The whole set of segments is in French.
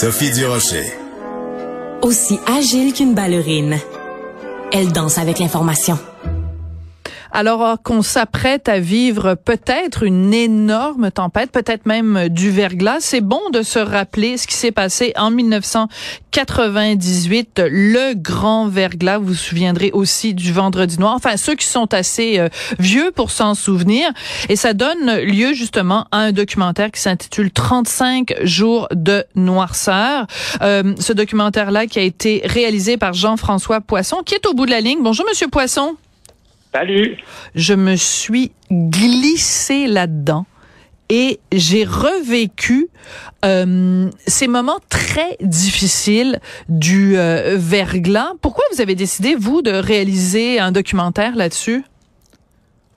Sophie Durocher. Aussi agile qu'une ballerine, elle danse avec l'information. Alors qu'on s'apprête à vivre peut-être une énorme tempête, peut-être même du verglas, c'est bon de se rappeler ce qui s'est passé en 1998, le grand verglas. Vous vous souviendrez aussi du Vendredi noir. Enfin, ceux qui sont assez euh, vieux pour s'en souvenir. Et ça donne lieu justement à un documentaire qui s'intitule 35 jours de noirceur. Euh, ce documentaire-là qui a été réalisé par Jean-François Poisson, qui est au bout de la ligne. Bonjour, Monsieur Poisson. Salut. Je me suis glissée là-dedans et j'ai revécu euh, ces moments très difficiles du euh, verglas. Pourquoi vous avez décidé, vous, de réaliser un documentaire là-dessus?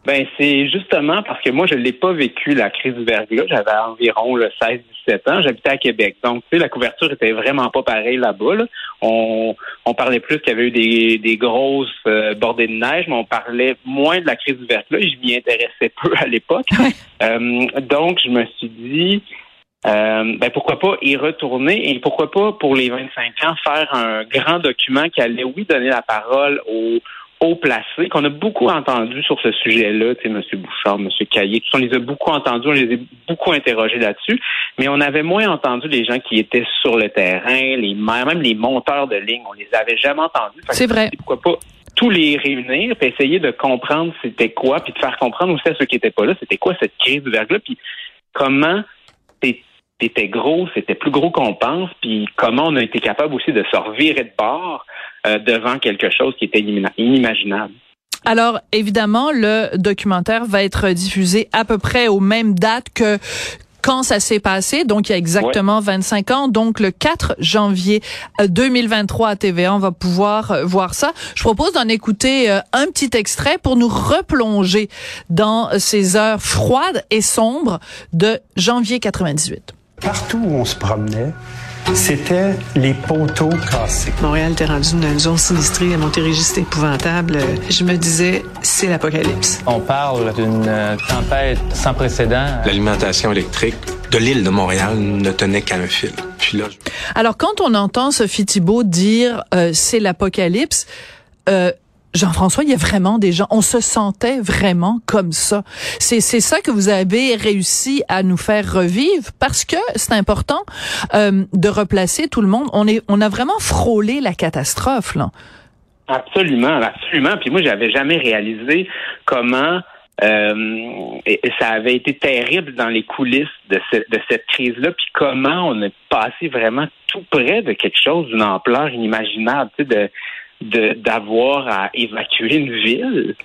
Ben c'est justement parce que moi je l'ai pas vécu la crise du verglas. J'avais environ le 16-17 ans. J'habitais à Québec, donc tu sais la couverture était vraiment pas pareille là-bas. On, on parlait plus qu'il y avait eu des, des grosses euh, bordées de neige, mais on parlait moins de la crise du verglas. Je m'y intéressais peu à l'époque. Euh, donc je me suis dit euh, ben pourquoi pas y retourner et pourquoi pas pour les 25 ans faire un grand document qui allait oui donner la parole aux haut placés, qu'on a beaucoup entendu sur ce sujet-là, tu sais, M. Bouchard, M. Caillé, on les a beaucoup entendus, on les a beaucoup interrogés là-dessus, mais on avait moins entendu les gens qui étaient sur le terrain, les maires, même les monteurs de ligne, on les avait jamais entendus. C'est vrai. Pourquoi pas tous les réunir, puis essayer de comprendre c'était quoi, puis de faire comprendre aussi à ceux qui n'étaient pas là, c'était quoi cette crise du verglas, puis comment c'était gros, c'était plus gros qu'on pense, puis comment on a été capable aussi de se revirer de bord euh, devant quelque chose qui était inimaginable. Alors, évidemment, le documentaire va être diffusé à peu près aux mêmes dates que quand ça s'est passé, donc il y a exactement 25 ans, donc le 4 janvier 2023 euh, à TVA, on va pouvoir euh, voir ça. Je propose d'en écouter un petit extrait pour nous replonger dans ces heures froides et sombres de janvier 98. Partout où on se promenait, c'était les poteaux cassés. Montréal était rendu une zone sinistrée, à Montérégie, c'était épouvantable. Je me disais, c'est l'apocalypse. On parle d'une tempête sans précédent. L'alimentation électrique de l'île de Montréal ne tenait qu'à un fil. Puis là, Alors, quand on entend Sophie Thibault dire euh, c'est l'apocalypse, euh, Jean-François, il y a vraiment des gens, on se sentait vraiment comme ça. C'est ça que vous avez réussi à nous faire revivre parce que c'est important euh, de replacer tout le monde. On a vraiment frôlé la catastrophe. Absolument, absolument. Puis moi, j'avais jamais réalisé comment euh, ça avait été terrible dans les coulisses de, cette crise-là, puis comment on est passé vraiment tout près de quelque chose d'une ampleur inimaginable, d'avoir à évacuer une ville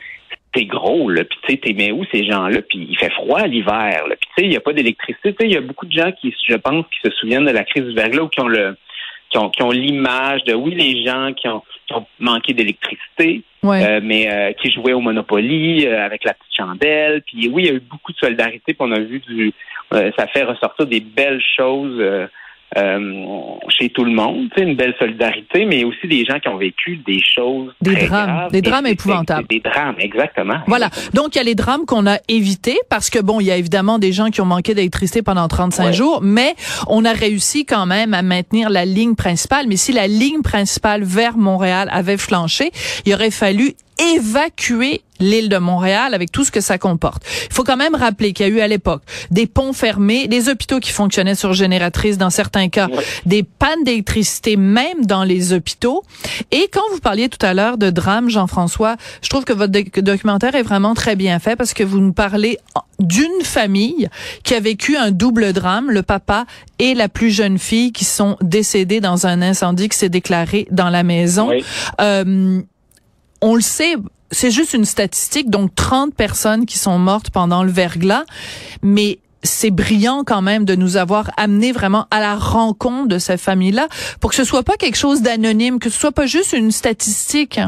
c'est gros, là. Puis tu sais, t'es mais où ces gens-là? Puis il fait froid l'hiver, là. Puis tu sais, il n'y a pas d'électricité. il y a beaucoup de gens qui, je pense, qui se souviennent de la crise du verglas ou qui ont le qui ont, qui ont l'image de oui, les gens qui ont, qui ont manqué d'électricité, euh, mais euh, qui jouaient au Monopoly euh, avec la petite chandelle. Puis oui, il y a eu beaucoup de solidarité, puis on a vu du ça fait ressortir des belles choses euh, chez tout le monde, une belle solidarité, mais aussi des gens qui ont vécu des choses des très drames, graves, des drames épouvantables, des, drames, exactement. Voilà. Donc il y a les drames qu'on a évités parce que bon, il y a évidemment des gens qui ont manqué d'électricité pendant 35 jours, mais on a réussi quand même à maintenir la ligne principale. Mais si la ligne principale vers Montréal avait flanché, il aurait fallu évacuer l'île de Montréal avec tout ce que ça comporte. Il faut quand même rappeler qu'il y a eu à l'époque des ponts fermés, des hôpitaux qui fonctionnaient sur génératrice dans certains cas, des pannes d'électricité même dans les hôpitaux. Et quand vous parliez tout à l'heure de drame, Jean-François, je trouve que votre documentaire est vraiment très bien fait parce que vous nous parlez d'une famille qui a vécu un double drame, le papa et la plus jeune fille qui sont décédés dans un incendie qui s'est déclaré dans la maison. Euh, on le sait, c'est juste une statistique, donc 30 personnes qui sont mortes pendant le verglas, mais c'est brillant quand même de nous avoir amené vraiment à la rencontre de cette famille-là pour que ce soit pas quelque chose d'anonyme, que ce soit pas juste une statistique.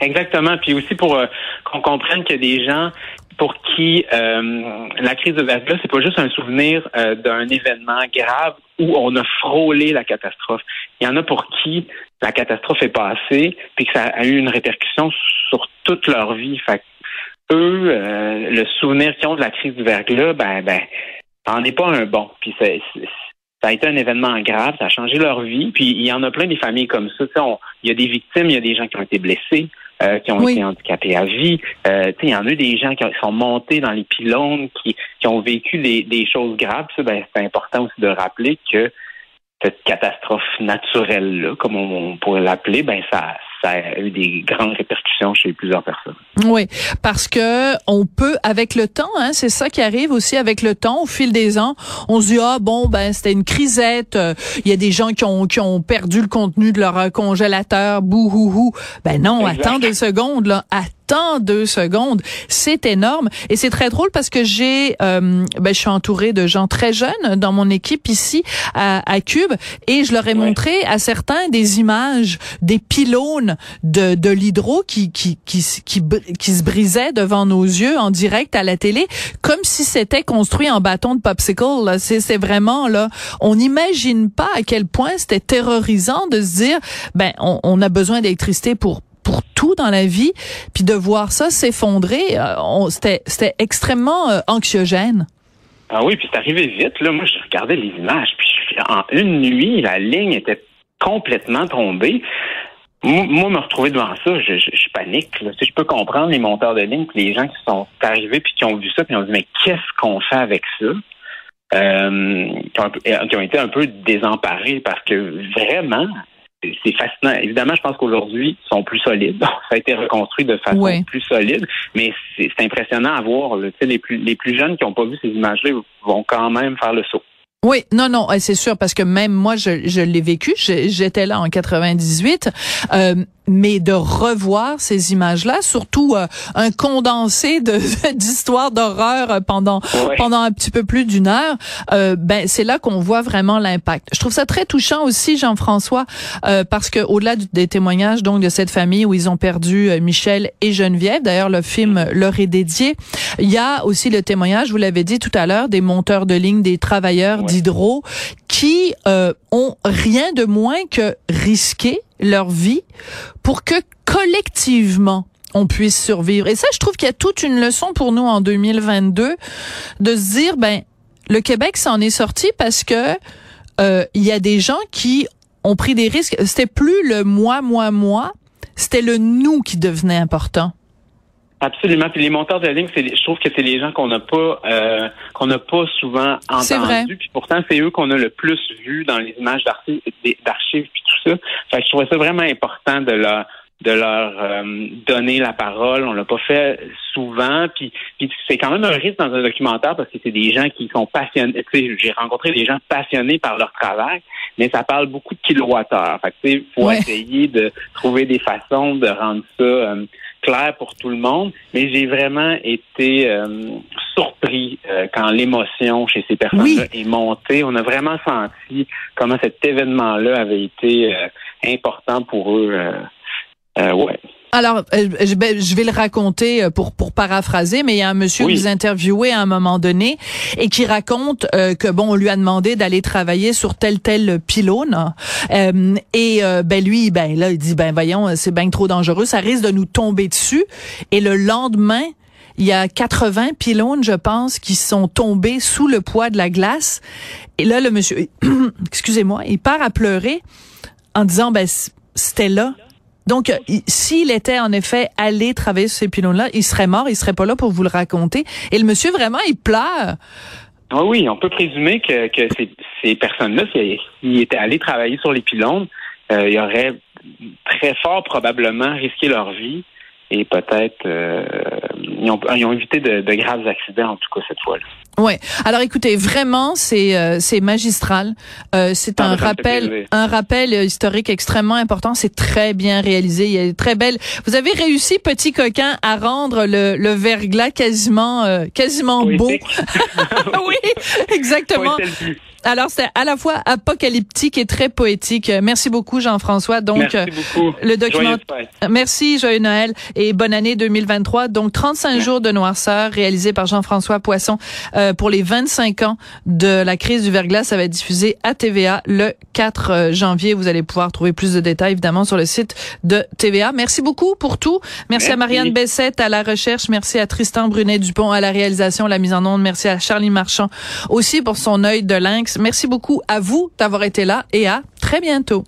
Exactement. Puis aussi pour euh, qu'on comprenne qu'il y a des gens pour qui euh, la crise de verglas, c'est pas juste un souvenir euh, d'un événement grave où on a frôlé la catastrophe. Il y en a pour qui la catastrophe est passée, puis que ça a eu une répercussion sur toute leur vie. Fait eux, euh, le souvenir qu'ils ont de la crise du verglas, ben, ben, en est pas un bon. Puis ça a été un événement grave, ça a changé leur vie. Puis il y en a plein des familles comme ça. il y a des victimes, il y a des gens qui ont été blessés. Euh, qui ont été handicapés à vie. Euh, il y en a des gens qui sont montés dans les pylônes, qui, qui ont vécu des, des choses graves. Ça, ben, c'est important aussi de rappeler que cette catastrophe naturelle-là, comme on, pourrait l'appeler, ben ça, ça a eu des grandes répercussions chez plusieurs personnes. Oui, parce que on peut, avec le temps, hein, c'est ça qui arrive aussi avec le temps, au fil des ans, on se dit ah bon ben c'était une crisette, euh, il y a des gens qui ont qui ont perdu le contenu de leur congélateur, bouhouhou. Ben non, attends deux secondes là, temps deux secondes. C'est énorme et c'est très drôle parce que j'ai, euh, ben, je suis entourée de gens très jeunes dans mon équipe ici à, à Cube et je leur ai montré à certains des images des pylônes de, de l'hydro qui, qui, qui, qui, qui, se brisaient devant nos yeux en direct à la télé comme si c'était construit en bâton de popsicle. C'est vraiment là, on n'imagine pas à quel point c'était terrorisant de se dire, ben on, on a besoin d'électricité pour pour tout dans la vie, puis de voir ça s'effondrer, euh, c'était extrêmement euh, anxiogène. Ah oui, puis c'est arrivé vite. Là, moi, je regardais les images, puis en une nuit, la ligne était complètement tombée. Moi, me retrouver devant ça, je, panique. Si je peux comprendre les monteurs de ligne, les gens qui sont arrivés puis qui ont vu ça, puis ont dit mais qu'est-ce qu'on fait avec ça? Euh, qui, ont, qui, ont, été un peu désemparés parce que vraiment, c'est fascinant. Évidemment, je pense qu'aujourd'hui, ils sont plus solides. ça a été reconstruit de façon plus solide, mais c'est impressionnant à voir. Les, plus, les plus jeunes qui n'ont pas vu ces images-là vont quand même faire le saut. Oui, non, non, c'est sûr parce que même moi, je, je l'ai vécu. J'étais là en 98. Euh, mais de revoir ces images-là, surtout euh, un condensé de d'histoires d'horreur pendant pendant un petit peu plus d'une heure, euh, ben c'est là qu'on voit vraiment l'impact. Je trouve ça très touchant aussi, Jean-François, euh, parce que au-delà des témoignages donc de cette famille où ils ont perdu Michel et Geneviève, d'ailleurs le film leur est dédié, il y a aussi le témoignage, vous l'avez dit tout à l'heure, des monteurs de ligne, des travailleurs d'hydro qui ont rien de moins que risqué leur vie pour que collectivement on puisse survivre. Et ça, je trouve qu'il y a toute une leçon pour nous en 2022 de se dire, ben, le Québec s'en est sorti parce que euh, il y a des gens qui ont pris des risques. C'était plus le moi, moi, moi, c'était le nous qui devenait important. Absolument. Puis les monteurs de ligne, je trouve que c'est les gens qu'on n'a pas euh, qu'on n'a pas souvent entendus. Puis pourtant, c'est eux qu'on a le plus vu dans les images d'archives puis tout ça. Fait que je trouvais ça vraiment important de leur de leur euh, donner la parole. On l'a pas fait souvent. Puis, puis c'est quand même un risque dans un documentaire parce que c'est des gens qui sont passionnés. J'ai rencontré des gens passionnés par leur travail, mais ça parle beaucoup de kilowattheures. Fait que, faut essayer de trouver des façons de rendre ça euh, clair pour tout le monde, mais j'ai vraiment été euh, surpris euh, quand l'émotion chez ces personnes-là est montée. On a vraiment senti comment cet événement-là avait été euh, important pour eux. ouais. Alors, euh, je vais le raconter euh, pour pour paraphraser, mais il y a un monsieur que vous interviewez à un moment donné et qui raconte euh, que bon, on lui a demandé d'aller travailler sur tel tel pylône et ben lui, ben là, il dit ben voyons, c'est bien trop dangereux, ça risque de nous tomber dessus. Et le lendemain, il y a 80 pylônes, je pense, qui sont tombés sous le poids de la glace. Et là, le monsieur, excusez-moi, il part à pleurer en disant ben c'était là donc, euh, s'il était en effet allé travailler sur ces pylônes-là, il serait mort, il serait pas là pour vous le raconter. Et le monsieur, vraiment, il pleure. Ah oui, on peut présumer que, que ces, personnes-là, s'ils étaient allés travailler sur les pylônes, euh, ils auraient très fort probablement risqué leur vie et peut-être euh, ils, ont, ils, ont, évité de, de, graves accidents en tout cas cette fois-là. Ouais. Alors écoutez, vraiment c'est euh, c'est magistral. Euh, c'est ah, un rappel un rappel historique extrêmement important. C'est très bien réalisé. Il est très belle. Vous avez réussi petit coquin à rendre le, le verglas quasiment euh, quasiment beau. oui, exactement. Alors, c'est à la fois apocalyptique et très poétique. Merci beaucoup, Jean-François. Donc, Merci euh, beaucoup. le document. Merci, joyeux Noël et bonne année 2023. Donc, 35 jours de noirceur réalisé par Jean-François Poisson euh, pour les 25 ans de la crise du verglas. Ça va être diffusé à TVA le 4 euh, janvier. Vous allez pouvoir trouver plus de détails, évidemment, sur le site de TVA. Merci beaucoup pour tout. Merci, à Marianne Bessette à la recherche. Merci à Tristan Brunet-Dupont à la réalisation, la mise en onde. Merci à Charlie Marchand aussi pour son œil de lynx. Merci beaucoup à vous d'avoir été là et à très bientôt.